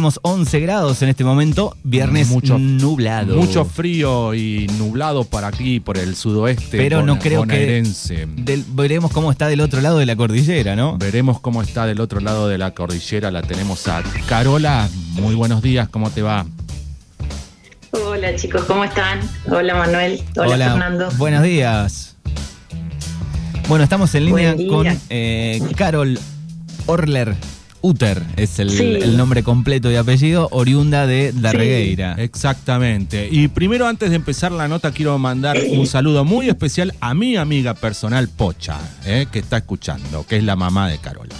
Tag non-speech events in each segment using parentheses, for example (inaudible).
tenemos 11 grados en este momento, viernes Mucho- nublado. Mucho frío y nublado por aquí, por el sudoeste. Pero no creo que-. Del- veremos cómo está del otro lado de la cordillera, ¿no? Veremos cómo está del otro lado de la cordillera. La tenemos a Carola. Muy buenos días, ¿cómo te va? Hola chicos, ¿cómo están? Hola Manuel, hola, Fernando. Buenos días. Bueno, estamos en línea con eh, Carol Orler Uter, es el, Sí. el nombre completo y apellido, oriunda de Darregueira. Exactamente. Y primero, antes de empezar la nota, quiero mandar un saludo muy especial a mi amiga personal Pocha, eh, que está escuchando, que es la mamá de Carola.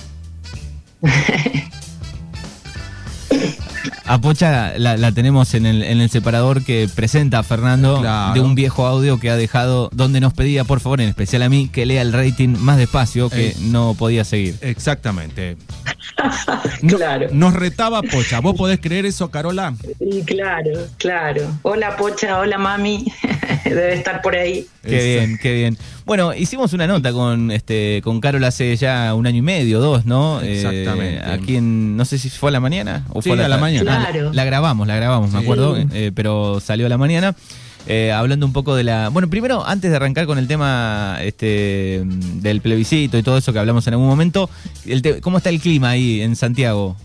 (laughs) A Pocha la, la tenemos en el, en el separador que presenta a Fernando Claro. de un viejo audio que ha dejado donde nos pedía, por favor, en especial a mí, que lea el rating más despacio que no podía seguir. Exactamente. (laughs) No- Claro. Nos retaba Pocha. ¿Vos podés creer eso, Carola? Y claro, claro. Hola Pocha, hola mami. (laughs) Debe estar por ahí. Qué bien, qué bien. Bueno, hicimos una nota con este con Carol hace ya un año y medio, dos, ¿no? Eh, Exactamente. aquí en, no sé si fue a la mañana o Sí, fue a la mañana. Ah, Claro. La grabamos, la grabamos, me acuerdo, eh, pero salió a la mañana. Eh, hablando un poco de la. Bueno, primero, antes de arrancar con el tema este del plebiscito y todo eso que hablamos en algún momento, el te- ¿cómo está el clima ahí en Santiago?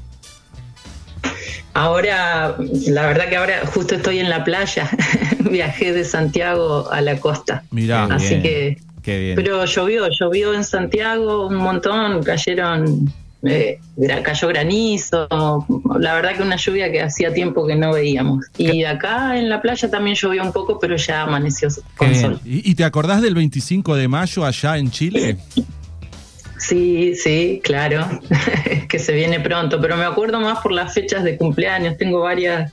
Ahora, la verdad que ahora justo estoy en la playa. (laughs) Viajé de Santiago a la costa. Mirá. Así bien, que, Qué bien. pero llovió, llovió en Santiago un montón, cayeron, eh, cayó granizo. La verdad que una lluvia que hacía tiempo que no veíamos. Y acá en la playa también llovió un poco, pero ya amaneció con sol. ¿Y, y te acordás del 25 de mayo allá en Chile? Sí, sí, claro, (laughs) que se viene pronto, pero me acuerdo más por las fechas de cumpleaños. Tengo varias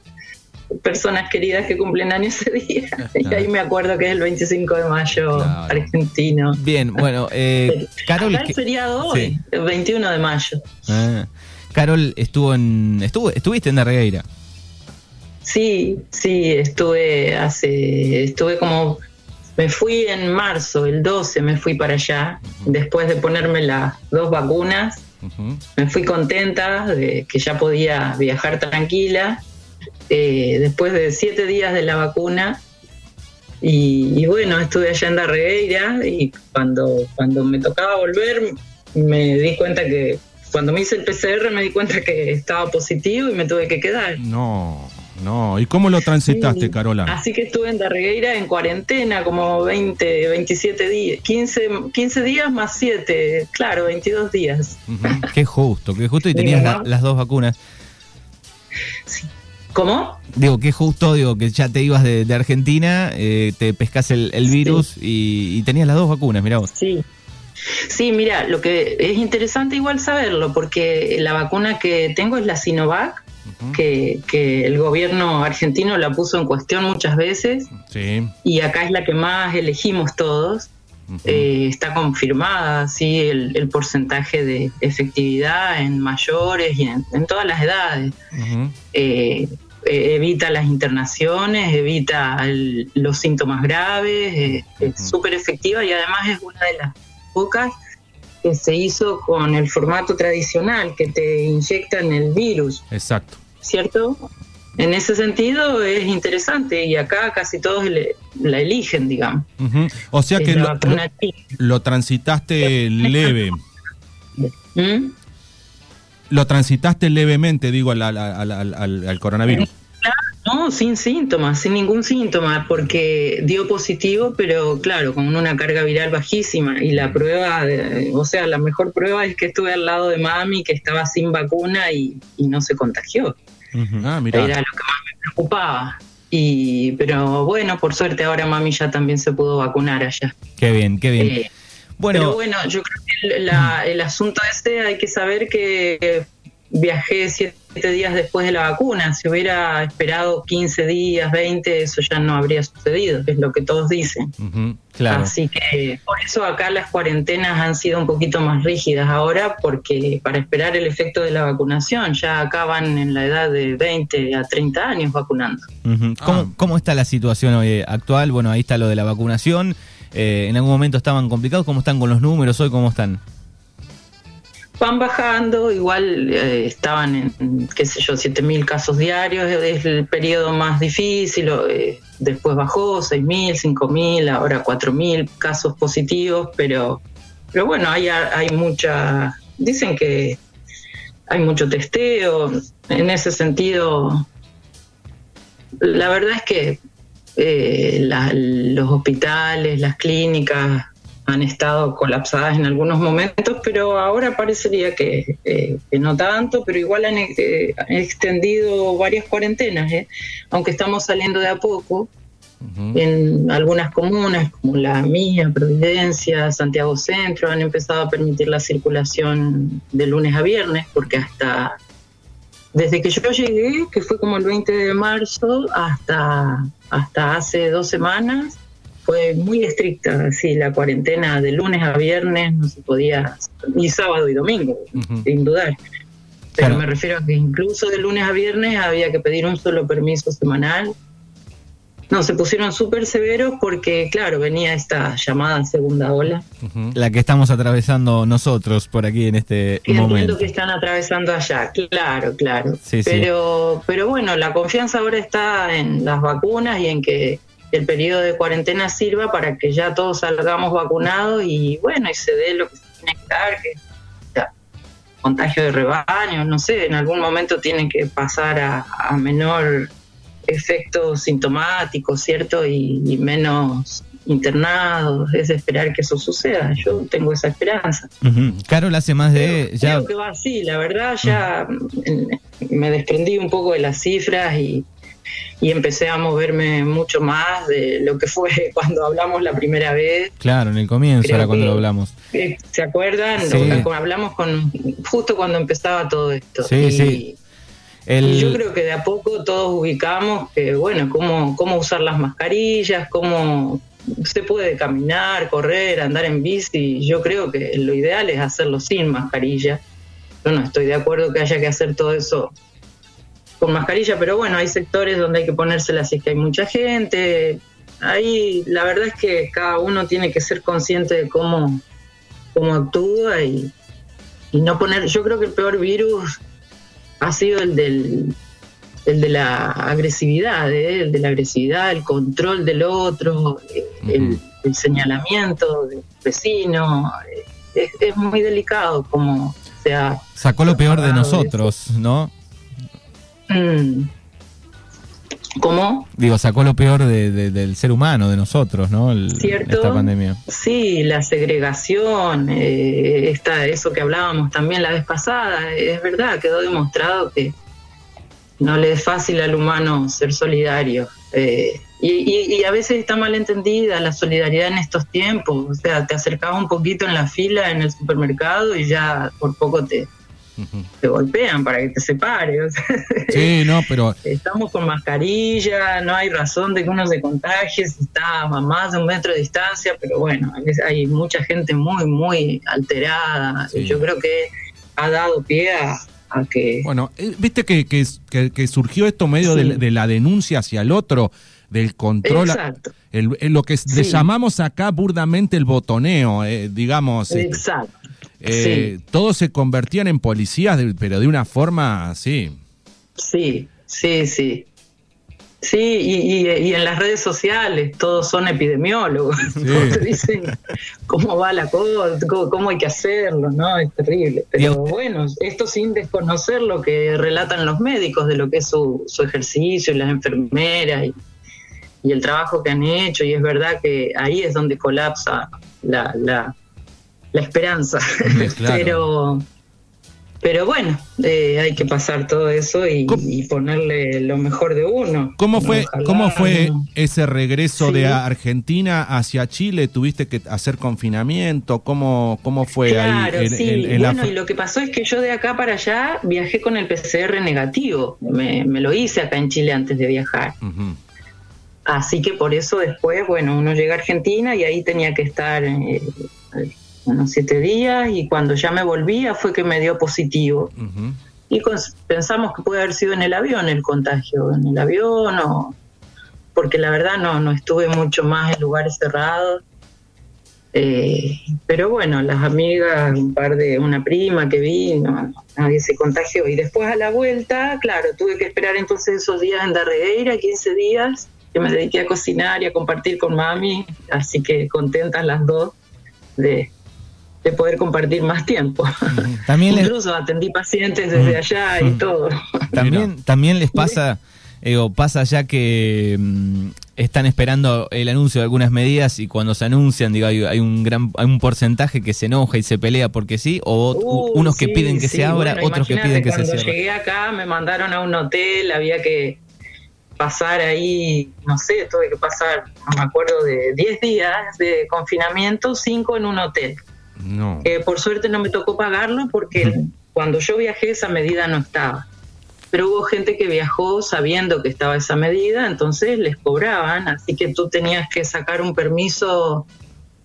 personas queridas que cumplen años ese día. (laughs) Y ahí me acuerdo que es el 25 de mayo Claro. argentino. Bien, bueno, eh, (laughs) Carol. Acá ¿qué- el feriado hoy, Sí. el 21 de mayo. Ah, Carol estuvo en. Estuvo, estuviste en Darregueira. Sí, sí, estuve hace, estuve como, me fui en marzo, el 12 me fui para allá, después de ponerme las dos vacunas. Me fui contenta de que ya podía viajar tranquila eh, después de siete días de la vacuna y, y bueno estuve allá en Darregueira y cuando cuando me tocaba volver me di cuenta que cuando me hice el PCR me di cuenta que estaba positivo y me tuve que quedar No, no. ¿Y cómo lo transitaste, Sí. Carola? Así que estuve en Darregueira en cuarentena como 20, 27 días, 15, 15 días más 7, claro, 22 días. Ujú. Qué justo, qué justo. Y Sí, tenías la- las dos vacunas. ¿Cómo? Digo, qué justo, digo, que ya te ibas de, de Argentina, eh, te pescas el, el virus y, y tenías las dos vacunas, mirá vos. Sí. Sí, mira, lo que es interesante igual saberlo, porque la vacuna que tengo es la Sinovac, que, que el gobierno argentino la puso en cuestión muchas veces, Sí. y acá es la que más elegimos todos. Eh, está confirmada, sí, el, el porcentaje de efectividad en mayores y en, en todas las edades. Eh, eh, evita las internaciones, evita el- los síntomas graves, eh, es súper efectiva y además es una de las pocas que se hizo con el formato tradicional, que te inyectan el virus, Exacto. ¿cierto? En ese sentido es interesante y acá casi todos le- la eligen, digamos. O sea que lo, lo transitaste leve. ¿Mm? Lo transitaste levemente, digo, al, al- al- al- al- al coronavirus. No, sin síntomas, sin ningún síntoma, porque dio positivo, pero claro, con una carga viral bajísima. Y la prueba, de- o sea, la mejor prueba es que estuve al lado de mami que estaba sin vacuna y, y no se contagió. Ah, mira. Era lo que más me preocupaba. Y, pero bueno, por suerte ahora mami ya también se pudo vacunar allá. Qué bien, qué bien. Eh, bueno, pero bueno, yo creo que el, la- el asunto este hay que saber que viajé siete días después de la vacuna. Si hubiera esperado 15 días, 20, eso ya no habría sucedido, es lo que todos dicen. Claro. Así que por eso acá las cuarentenas han sido un poquito más rígidas ahora, porque para esperar el efecto de la vacunación, ya acá van en la edad de 20 a 30 años vacunando. Ujú. ¿Cómo, Ah. cómo está la situación hoy actual? Bueno, ahí está lo de la vacunación. Eh, en algún momento estaban complicados. ¿Cómo están con los números hoy? ¿Cómo están? Van bajando, igual eh, estaban en, qué sé yo, 7.000 casos diarios, es el periodo más difícil, eh, después bajó 6.000, 5.000, ahora 4.000 casos positivos, pero, pero bueno, hay, hay mucha, dicen que hay mucho testeo, en ese sentido, la verdad es que eh, los hospitales, las clínicas, han estado colapsadas en algunos momentos, pero ahora parecería que, eh, no tanto, pero igual han, eh, extendido varias cuarentenas, ¿eh? aunque estamos saliendo de a poco. En algunas comunas, como la mía, Providencia, Santiago Centro, han empezado a permitir la circulación de lunes a viernes, porque hasta desde que yo llegué, que fue como el 20 de marzo, hasta, hasta hace dos semanas, fue muy estricta, sí, la cuarentena de lunes a viernes no se podía, ni sábado y domingo, sin dudar. Pero me refiero a que incluso de lunes a viernes había que pedir un solo permiso semanal. No, se pusieron súper severos porque, claro, venía esta llamada segunda ola. La que estamos atravesando nosotros por aquí en este momento. que están atravesando allá, claro, claro. pero, pero bueno, la confianza ahora está en las vacunas y en que el periodo de cuarentena sirva para que ya todos salgamos vacunados y bueno, y se dé lo que se tiene que dar, que contagio de rebaño, no sé, en algún momento tiene que pasar a, menor efecto sintomático, ¿cierto? Y, menos internados, es esperar que eso suceda. Yo tengo esa esperanza. Carol hace más de... ya... Creo que va así, la verdad ya me desprendí un poco de las cifras y, y empecé a moverme mucho más de lo que fue (laughs) cuando hablamos la primera vez. Claro, en el comienzo era cuando lo hablamos. ¿Se acuerdan? hablamos con justo cuando empezaba todo esto. Sí, sí. Y yo creo que de a poco todos ubicamos que, bueno, cómo, cómo usar las mascarillas, cómo se puede caminar, correr, andar en bici. Yo creo que lo ideal es hacerlo sin mascarilla. Yo no estoy de acuerdo que haya que hacer todo eso con mascarilla, pero bueno, hay sectores donde hay que ponérsela si es que hay mucha gente. Ahí la verdad es que cada uno tiene que ser consciente de cómo, cómo actúa y, no poner. Yo creo que el peor virus ha sido el del el de la agresividad, ¿eh? el de la agresividad, el control del otro, el, señalamiento del vecino. Es, es, muy delicado como sea. Sacó lo peor de nosotros, ¿no? Mm. ¿Cómo? Digo, sacó lo peor del ser humano, de nosotros, ¿no? ¿Cierto? Esta pandemia. Sí, la segregación, eh, eso que hablábamos también la vez pasada, es verdad, quedó demostrado que no le es fácil al humano ser solidario. Eh, y, y, a veces está mal entendida la solidaridad en estos tiempos. O sea, te acercabas un poquito en la fila en el supermercado y ya por poco te, te golpean para que te separes. sí, no, pero... Estamos con mascarilla, no hay razón de que uno se contagie si está a más de un metro de distancia, pero bueno, hay mucha gente muy, muy alterada. Yo creo que ha dado pie a, que... Bueno, eh, viste que, que, surgió esto medio de, la denuncia hacia el otro, del control, Exacto. lo que le llamamos acá burdamente el botoneo, eh, digamos. Este, Exacto. Eh, todos se convertían en policías, pero de una forma así. Sí, sí, sí. Sí, y, en las redes sociales todos son epidemiólogos, (laughs) te dicen cómo va la cosa, cómo, hay que hacerlo, ¿no? Es terrible. Pero bueno, esto sin desconocer lo que relatan los médicos de lo que es su, ejercicio y las enfermeras y, y, el trabajo que han hecho, y es verdad que ahí es donde colapsa la, la, la esperanza. (laughs) pero, pero bueno, eh, hay que pasar todo eso y, ponerle lo mejor de uno. ¿Cómo fue, ¿cómo fue ese regreso de Argentina hacia Chile? ¿Tuviste que hacer confinamiento? ¿Cómo, cómo fue ahí? sí. bueno, y lo que pasó es que yo de acá para allá viajé con el PCR negativo. Me, lo hice acá en Chile antes de viajar. Así que por eso después, bueno, uno llega a Argentina y ahí tenía que estar eh, unos siete días y cuando ya me volvía fue que me dio positivo. Y pensamos que puede haber sido en el avión el contagio, en el avión o... Porque la verdad no, no estuve mucho más en lugares cerrados. Eh, pero bueno, las amigas, un par de, una prima que vino, nadie se contagió. Y después a la vuelta, claro, tuve que esperar entonces esos días en Darregueira, 15 días, que me dediqué a cocinar y a compartir con mami, así que contentas las dos de, de poder compartir más tiempo. También les- Incluso atendí pacientes desde allá y todo. También, también les pasa, eh, o pasa ya que mm, están esperando el anuncio de algunas medidas y cuando se anuncian, digo, hay, hay un gran, hay un porcentaje que se enoja y se pelea porque sí, o Uh, unos que sí, piden que sí, se abra, bueno, otros que piden que se cuando cierre. llegué acá me mandaron a un hotel, había que pasar ahí, no sé, tuve que pasar, no me acuerdo, de 10 días de confinamiento, 5 en un hotel. No. Eh, por suerte no me tocó pagarlo porque cuando yo viajé esa medida no estaba. Pero hubo gente que viajó sabiendo que estaba esa medida, entonces les cobraban, así que tú tenías que sacar un permiso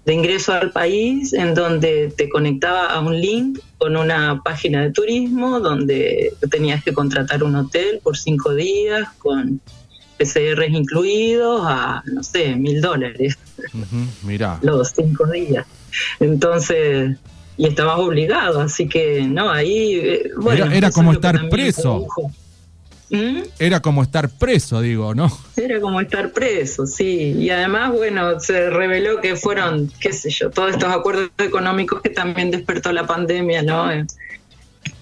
de ingreso al país en donde te conectaba a un link con una página de turismo donde tenías que contratar un hotel por cinco días con PCRs incluidos a, no sé, mil dólares Ujú, Mirá. los cinco días. Entonces, y estabas obligado, así que no, ahí, eh, bueno. Era- como es estar preso. ¿Mm? Era como estar preso, digo, ¿no? Era como estar preso, sí. Y además, bueno, se reveló que fueron, qué sé yo, todos estos acuerdos económicos que también despertó la pandemia, ¿no?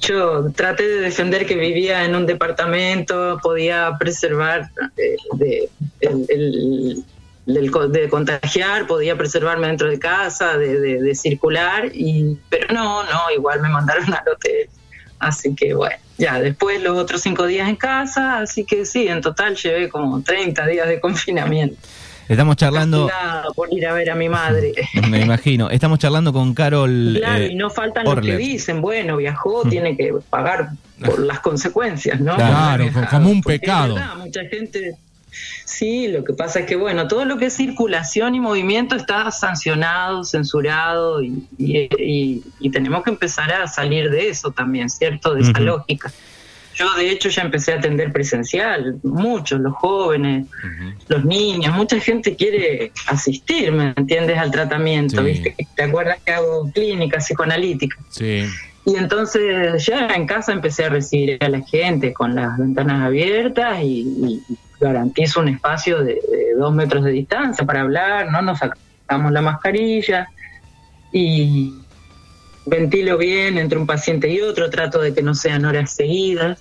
Yo traté de defender que vivía en un departamento, podía preservar eh, de, co- de contagiar, podía preservarme dentro de casa, de, de- de circular, y, pero no, no, igual me mandaron (laughs) al hotel. Así que bueno, ya después los otros cinco días en casa, así que sí, en total llevé como 30 días de (laughs) confinamiento. Estamos charlando, por ir a ver a mi madre. (laughs) me imagino, estamos charlando con Carol Claro, eh, y no faltan los que dicen, bueno, viajó, tiene que pagar por las consecuencias, ¿no? Claro, como un pecado. verdad, mucha gente. Sí, lo que pasa es que, bueno, todo lo que es circulación y movimiento está sancionado, censurado y, y- y- y tenemos que empezar a salir de eso también, ¿cierto? De esa lógica. Yo, de hecho, ya empecé a atender presencial, muchos, los jóvenes, los niños, mucha gente quiere asistir, ¿me entiendes?, al tratamiento, Sí. ¿viste? ¿Te acuerdas que hago clínica psicoanalítica? Sí. Y entonces ya en casa empecé a recibir a la gente con las ventanas abiertas y, y garantizo un espacio de, de dos metros de distancia para hablar, no nos sacamos la mascarilla y ventilo bien entre un paciente y otro, trato de que no sean horas seguidas,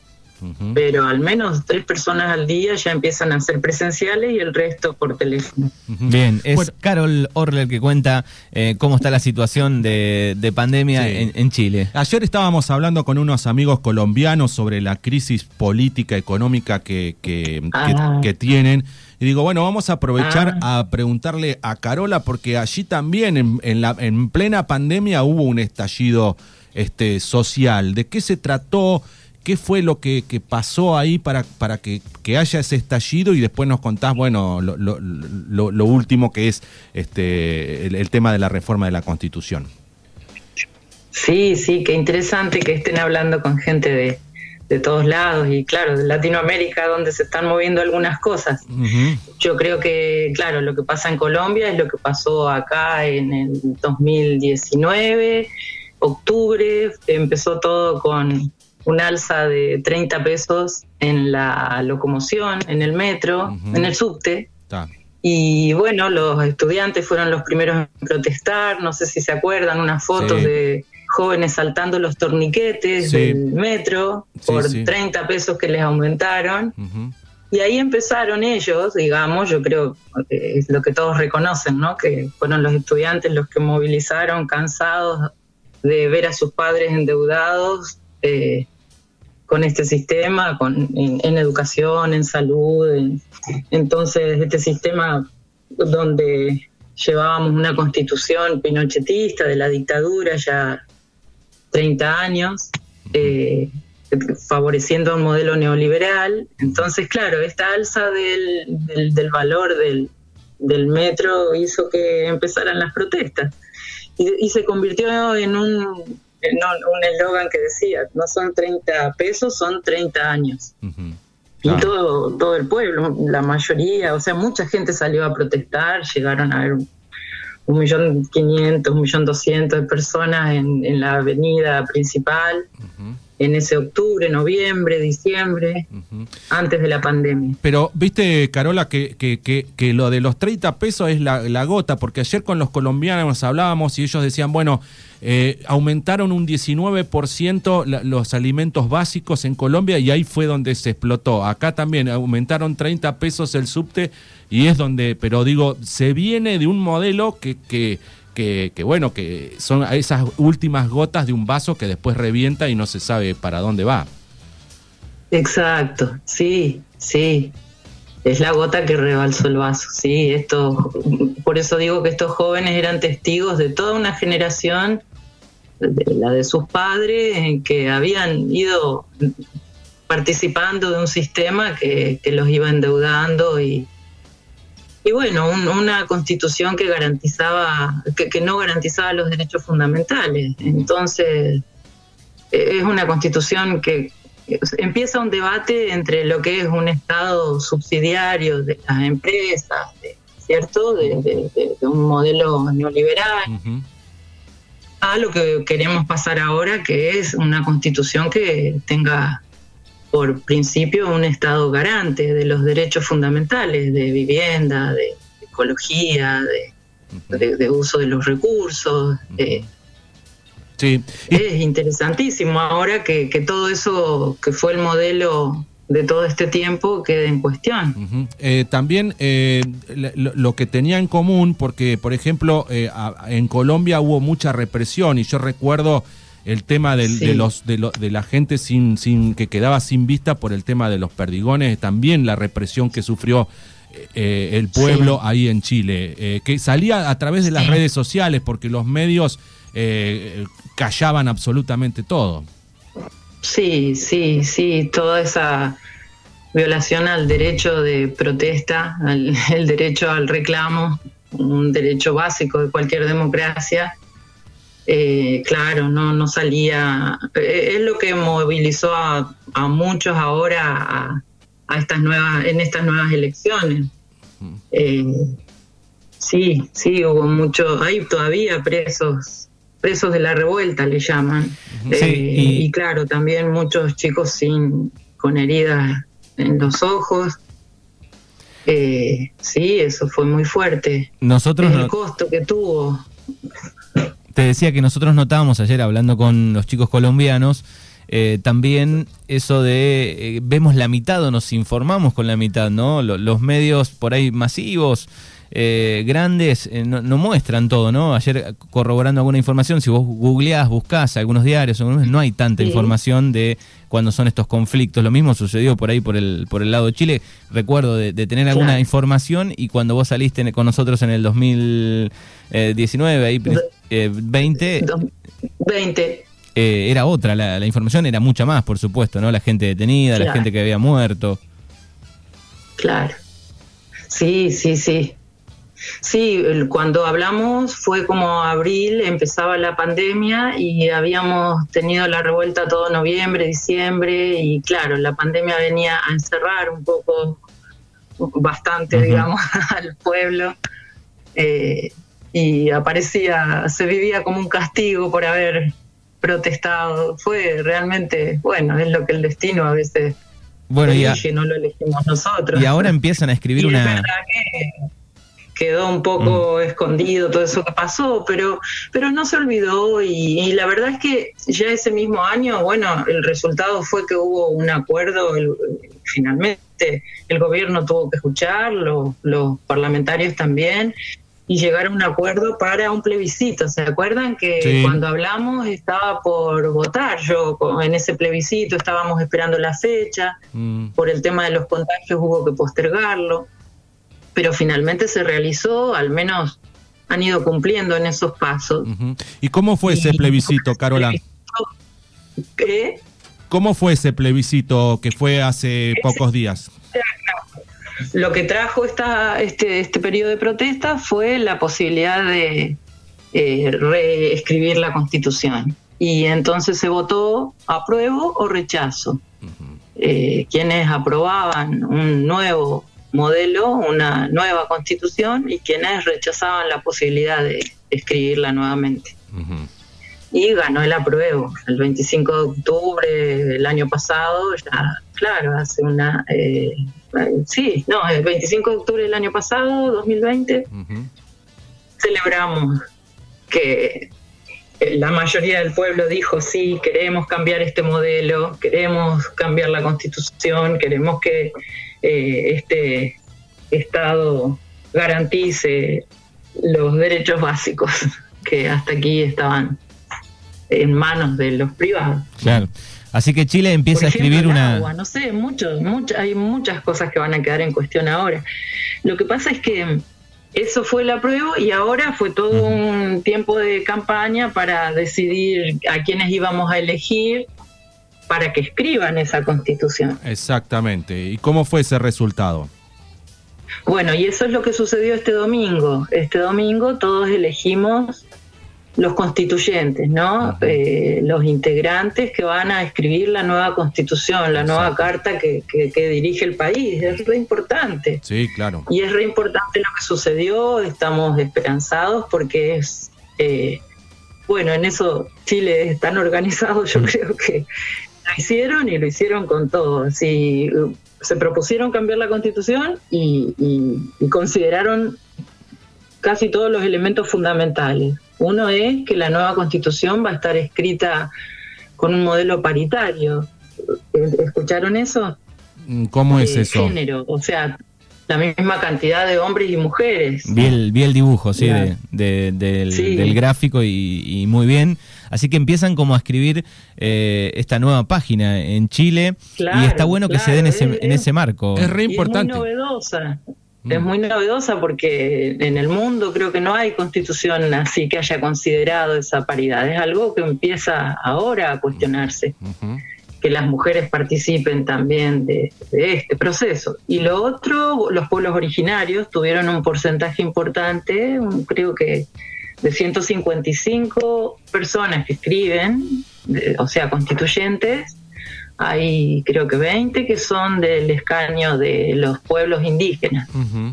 pero al menos tres personas al día ya empiezan a ser presenciales y el resto por teléfono. Bien, es Bueno, Carol Orler que cuenta eh, cómo está la situación de, de pandemia Sí. en, en Chile. Ayer estábamos hablando con unos amigos colombianos sobre la crisis política, económica que, que, que- Ah. que tienen. Y digo, bueno, vamos a aprovechar Ah. a preguntarle a Carola, porque allí también, en, en la, en plena pandemia, hubo un estallido este, social. ¿De qué se trató? ¿Qué fue lo que, que pasó ahí para, para que, que haya ese estallido? Y después nos contás, bueno, lo, lo- lo- lo último que es este, el- el tema de la reforma de la Constitución. Sí, sí, qué interesante que estén hablando con gente de, de todos lados y claro, de Latinoamérica donde se están moviendo algunas cosas. Yo creo que, claro, lo que pasa en Colombia es lo que pasó acá en el 2019, octubre, empezó todo con un alza de 30 pesos en la locomoción, en el metro, en el subte. Y bueno, los estudiantes fueron los primeros en protestar, no sé si se acuerdan, unas fotos Sí. de jóvenes saltando los torniquetes Sí. del metro Sí, por sí. 30 pesos que les aumentaron. Y ahí empezaron ellos, digamos, yo creo que es lo que todos reconocen, ¿no? Que fueron los estudiantes los que movilizaron, cansados de ver a sus padres endeudados eh, con este sistema, con, en, en educación, en salud. en- entonces, este sistema donde llevábamos una constitución pinochetista de la dictadura ya 30 años, eh, favoreciendo un modelo neoliberal. Entonces, claro, esta alza del, del, del valor del, del metro hizo que empezaran las protestas y, y se convirtió en un en un eslogan que decía, no son 30 pesos, son 30 años. Y Claro. todo, todo el pueblo, la mayoría, o sea, mucha gente salió a protestar, llegaron a haber un millón quinientos, un millón doscientos de personas en, en la avenida principal en ese octubre, noviembre, diciembre, antes de la pandemia. Pero viste, Carola, que, que, que, lo de los 30 pesos es la, la, gota, porque ayer con los colombianos hablábamos y ellos decían, bueno, eh, aumentaron un 19% los alimentos básicos en Colombia y ahí fue donde se explotó. Acá también aumentaron 30 pesos el subte y es donde, pero digo, se viene de un modelo que... que que, bueno, que son esas últimas gotas de un vaso que después revienta y no se sabe para dónde va. Exacto, sí, sí. Es la gota que rebalsó el vaso, sí. Esto, por eso digo que estos jóvenes eran testigos de toda una generación, la de sus padres, que habían ido participando de un sistema que, que los iba endeudando y, y bueno, una constitución que garantizaba, que, no garantizaba los derechos fundamentales. Entonces, e, es una constitución que empieza un debate entre lo que es un Estado subsidiario de las empresas, ¿cierto? De, un modelo neoliberal, a lo que queremos pasar ahora, que es una constitución que tenga por principio un Estado garante de los derechos fundamentales, de vivienda, de ecología, de, uso de los recursos. sí. Es interesantísimo ahora que, todo eso que fue el modelo de todo este tiempo quede en cuestión. Eh, también eh, lo, que tenía en común, porque por ejemplo eh, en Colombia hubo mucha represión y yo recuerdo el tema de los de, de, la gente sin sin que quedaba sin vista por el tema de los perdigones también la represión que sufrió eh, el pueblo ahí en Chile eh, que salía a través de las redes sociales porque los medios eh, callaban absolutamente todo. Sí sí sí toda esa violación al derecho de protesta al (laughs) el derecho al reclamo un derecho básico de cualquier democracia eh, claro, no, no salía. Eh, es lo que movilizó a, muchos ahora a, estas nuevas, en estas nuevas elecciones. Eh, sí, sí, hubo muchos, hay todavía presos, presos de la revuelta le llaman. y... claro, también muchos chicos sin, con heridas en los ojos. sí, eso fue muy fuerte. Nosotros el costo que tuvo. Te decía que nosotros notábamos ayer hablando con los chicos colombianos, eh, también eso de eh, vemos la mitad o nos informamos con la mitad, ¿no? Los, medios por ahí masivos, eh, grandes, no, muestran todo, ¿no? Ayer corroborando alguna información, si vos googleás, buscás algunos diarios, no hay tanta información de cuando son estos conflictos. Lo mismo sucedió por ahí por el, por el lado de Chile. Recuerdo de, tener alguna información y cuando vos saliste con nosotros en el 2019, ahí, 20... 20. era otra, la, información era mucha más, por supuesto, ¿no? La gente detenida, la gente que había muerto. Claro. Sí, sí, sí. Sí, cuando hablamos fue como abril, empezaba la pandemia y habíamos tenido la revuelta todo noviembre, diciembre y claro, la pandemia venía a encerrar un poco, bastante, digamos, (laughs) al pueblo. Eh, y aparecía, se vivía como un castigo por haber protestado. Fue realmente, bueno, es lo que el destino a veces bueno, elige, no lo elegimos nosotros. Y ahora empiezan a escribir (laughs) una quedó un poco mm. escondido todo eso que pasó, pero, pero no se olvidó y, la verdad es que ya ese mismo año, bueno, el resultado fue que hubo un acuerdo, finalmente el gobierno tuvo que escuchar, los, parlamentarios también, y llegar a un acuerdo para un plebiscito. ¿Se acuerdan que cuando hablamos estaba por votar? Yo en ese plebiscito estábamos esperando la fecha, mm. por el tema de los contagios hubo que postergarlo pero finalmente se realizó, al menos han ido cumpliendo en esos pasos. ¿Y cómo fue ese plebiscito, Carola? ¿Qué? ¿Cómo fue ese plebiscito que fue hace pocos días? Lo que trajo esta, este, este periodo de protesta fue la posibilidad de eh, reescribir la constitución. Y entonces se votó apruebo o rechazo. Eh, quienes aprobaban un nuevo modelo, una nueva constitución, y quienes rechazaban la posibilidad de escribirla nuevamente. Y ganó el apruebo. El 25 de octubre del año pasado, ya, claro, hace una... Eh, sí, no, el 25 de octubre del año pasado, 2020, celebramos que la mayoría del pueblo dijo, sí, queremos cambiar este modelo, queremos cambiar la constitución, queremos que eh, este Estado garantice los derechos básicos (laughs) que hasta aquí estaban en manos de los privados. Claro. Así que Chile empieza a escribir una... no sé, mucho, hay muchas cosas que van a quedar en cuestión ahora. Lo que pasa es que eso fue la prueba y ahora fue todo un tiempo de campaña para decidir a quiénes íbamos a elegir para que escriban esa constitución. Exactamente. ¿Y cómo fue ese resultado? Bueno, y eso es lo que sucedió este domingo. Este domingo todos elegimos los constituyentes, ¿no? Eh, los integrantes que van a escribir la nueva constitución, la nueva carta que, dirige el país. Es re importante. Sí, claro. Y es re importante lo que sucedió, estamos esperanzados porque es, eh, bueno, en eso Chile es tan organizado, yo creo que lo hicieron y lo hicieron con todo. Si se propusieron cambiar la constitución y consideraron casi todos los elementos fundamentales uno es que la nueva constitución va a estar escrita con un modelo paritario. ¿Escucharon eso? Mm, ¿Cómo es eso? Género, o sea, la misma cantidad de hombres y mujeres. Vi el, dibujo, sí, del, gráfico y, muy bien. Así que empiezan como a escribir eh, esta nueva página en Chile y está bueno que se den ese, en ese marco. Es re importante. Es muy novedosa. Es mm. muy novedosa porque en el mundo creo que no hay constitución así que haya considerado esa paridad. Es algo que empieza ahora a cuestionarse. Que las mujeres participen también de, este proceso. Y lo otro, los pueblos originarios tuvieron un porcentaje importante, creo que de 155 personas que escriben, o sea, constituyentes, hay creo que 20 que son del escaño de los pueblos indígenas.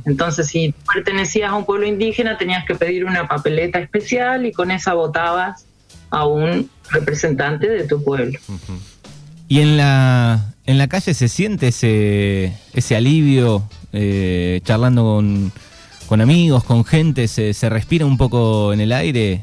Entonces, si pertenecías a un pueblo indígena, tenías que pedir una papeleta especial y con esa votabas a un representante de tu pueblo. Y en la, en la calle se siente ese, ese alivio, eh, charlando con, con, amigos, con gente, se, se respira un poco en el aire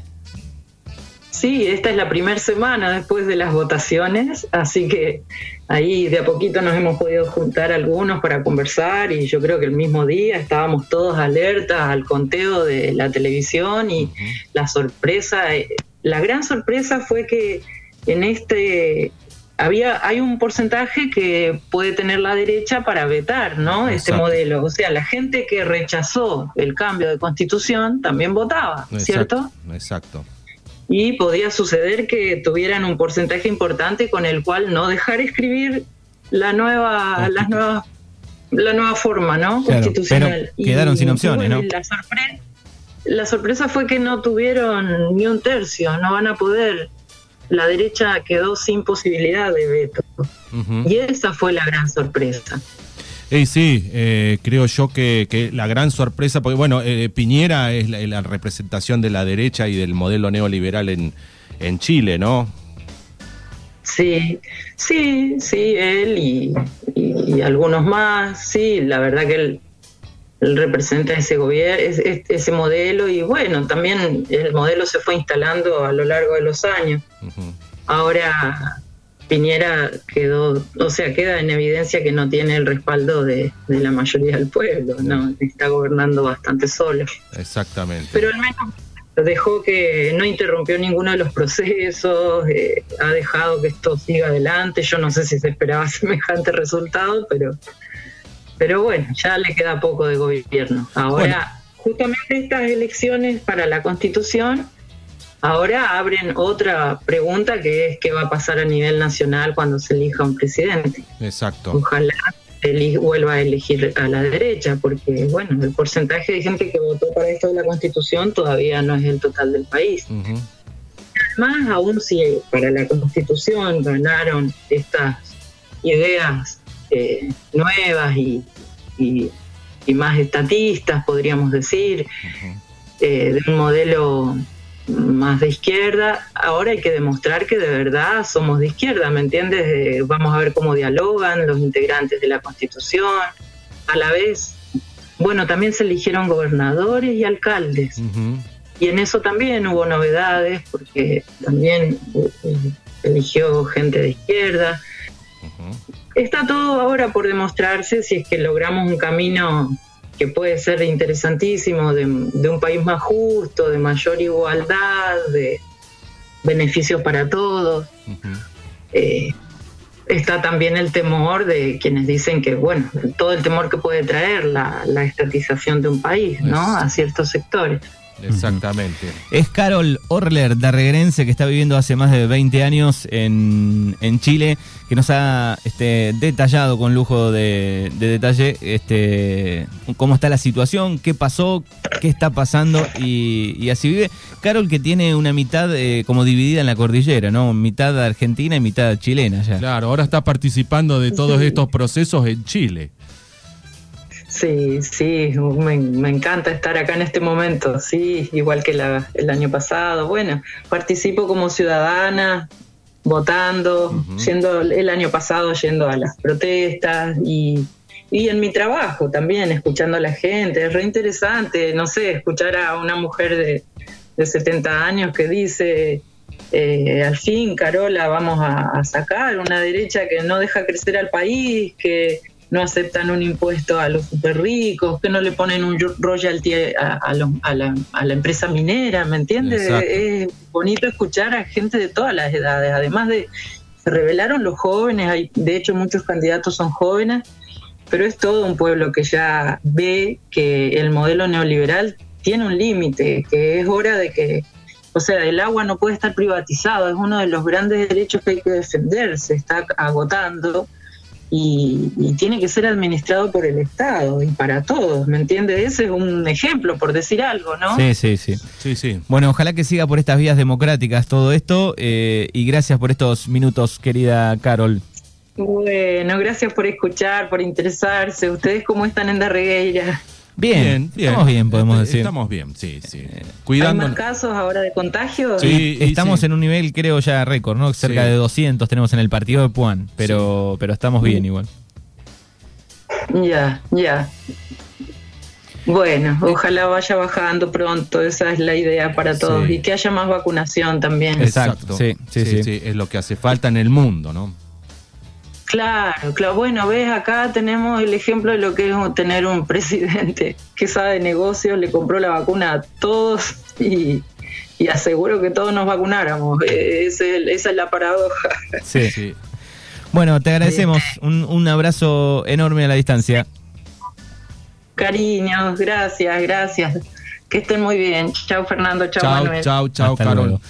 Sí, esta es la primera semana después de las votaciones, así que ahí de a poquito nos hemos podido juntar algunos para conversar y yo creo que el mismo día estábamos todos alertas al conteo de la televisión y la sorpresa, eh, la gran sorpresa fue que en este había hay un porcentaje que puede tener la derecha para vetar, ¿no? Este modelo, o sea, la gente que rechazó el cambio de constitución también votaba, ¿cierto? Exacto y podía suceder que tuvieran un porcentaje importante con el cual no dejar escribir la nueva, las nuevas, la nueva forma, ¿no? Constitucional. quedaron sin opciones, ¿no? La, la sorpresa fue que no tuvieron ni un tercio, no van a poder. La derecha quedó sin posibilidad de veto. Y esa fue la gran sorpresa. Eh, sí, eh, creo yo que, la gran sorpresa, porque bueno, eh, Piñera es la, representación de la derecha y del modelo neoliberal en, en Chile, ¿no? Sí, sí, sí, él y, algunos más, sí, la verdad que él, representa ese gobierno, ese, modelo y bueno, también el modelo se fue instalando a lo largo de los años. Ahora Piñera quedó, o sea, queda en evidencia que no tiene el respaldo de, la mayoría del pueblo, no está gobernando bastante solo. Exactamente. Pero al menos dejó que no interrumpió ninguno de los procesos, eh, ha dejado que esto siga adelante. Yo no sé si se esperaba (laughs) semejante resultado, pero, pero bueno, ya le queda poco de gobierno. Ahora, justamente estas elecciones para la Constitución Ahora abren otra pregunta que es qué va a pasar a nivel nacional cuando se elija un presidente. Exacto. Ojalá vuelva a elegir a la derecha, porque bueno, el porcentaje de gente que votó para esto de la constitución todavía no es el total del país. Además, aún si para la constitución ganaron estas ideas eh, nuevas y, y más estatistas, podríamos decir, eh, de un modelo más de izquierda. Ahora hay que demostrar que de verdad somos de izquierda, ¿me entiendes? Eh, vamos a ver cómo dialogan los integrantes de la Constitución. A la vez, bueno, también se eligieron gobernadores y alcaldes. Y en eso también hubo novedades, porque también eh, eligió gente de izquierda. Está todo ahora por demostrarse si es que logramos un camino que puede ser interesantísimo, de, de un país más justo, de mayor igualdad, de beneficios para todos. Eh, está también el temor de quienes dicen que, bueno, todo el temor que puede traer la, la estatización de un país, ¿no? A ciertos sectores. Exactamente. Es Carol Orler, darreguerense, que está viviendo hace más de 20 años en, en Chile, que nos ha este, detallado con lujo de, de detalle este, cómo está la situación, qué pasó, qué está pasando y, y así vive. Carol que tiene una mitad eh, como dividida en la cordillera, ¿no? Mitad argentina y mitad chilena ya. Claro, ahora está participando de todos Sí. estos procesos en Chile. Sí, sí, me, me encanta estar acá en este momento, sí, igual que la- el año pasado. Bueno, participo como ciudadana, votando, yendo el año pasado yendo a las protestas y, y en mi trabajo también, escuchando a la gente. Es re interesante, no sé, escuchar a una mujer de, de 70 años que dice, eh, al fin, Carola, vamos a, a sacar una derecha que no deja crecer al país, que no aceptan un impuesto a los super ricos, que no le ponen un ro- royalty a, a la, a la empresa minera, ¿me entiendes? Es bonito escuchar a gente de todas las edades, además de, se revelaron los jóvenes, hay, de hecho muchos candidatos son jóvenes, pero es todo un pueblo que ya ve que el modelo neoliberal tiene un límite, que es hora de que, o sea, el agua no puede estar privatizado, es uno de los grandes derechos que hay que defender, se está agotando y, y tiene que ser administrado por el Estado y para todos, ¿me entiendes? Ese es un ejemplo, por decir algo, ¿no? Sí, sí, sí. Sí, sí. Bueno, ojalá que siga por estas vías democráticas todo esto eh, y gracias por estos minutos, querida Carol. Bueno, gracias por escuchar, por interesarse. ¿Ustedes cómo están en Darregueira? Bien, estamos bien, podemos Este, decir. Estamos bien, sí, sí. ¿Hay Cuidándonos. más casos ahora de contagio? Sí. y estamos sí. en un nivel, creo, ya récord, ¿no? Cerca Sí. de 200 tenemos en el partido de Puan, pero, pero estamos bien igual. Ya, ya. Bueno, ojalá vaya bajando pronto, esa es la idea para todos. Sí. Y que haya más vacunación también. Exacto, sí, sí, sí. Es lo que hace falta en el mundo, ¿no? Claro, claro. Bueno, ves, acá tenemos el ejemplo de lo que es tener un (laughs) presidente que sabe de negocios, le compró la vacuna a todos y, y aseguró que todos nos vacunáramos. Eh, ese es el- esa es la paradoja. Sí. Sí. Bueno, te agradecemos. Un, un abrazo enorme a la distancia. Cariños, gracias, gracias. Que estén muy bien. Chao Fernando, chao Manuel. chao, chao, Carol. luego.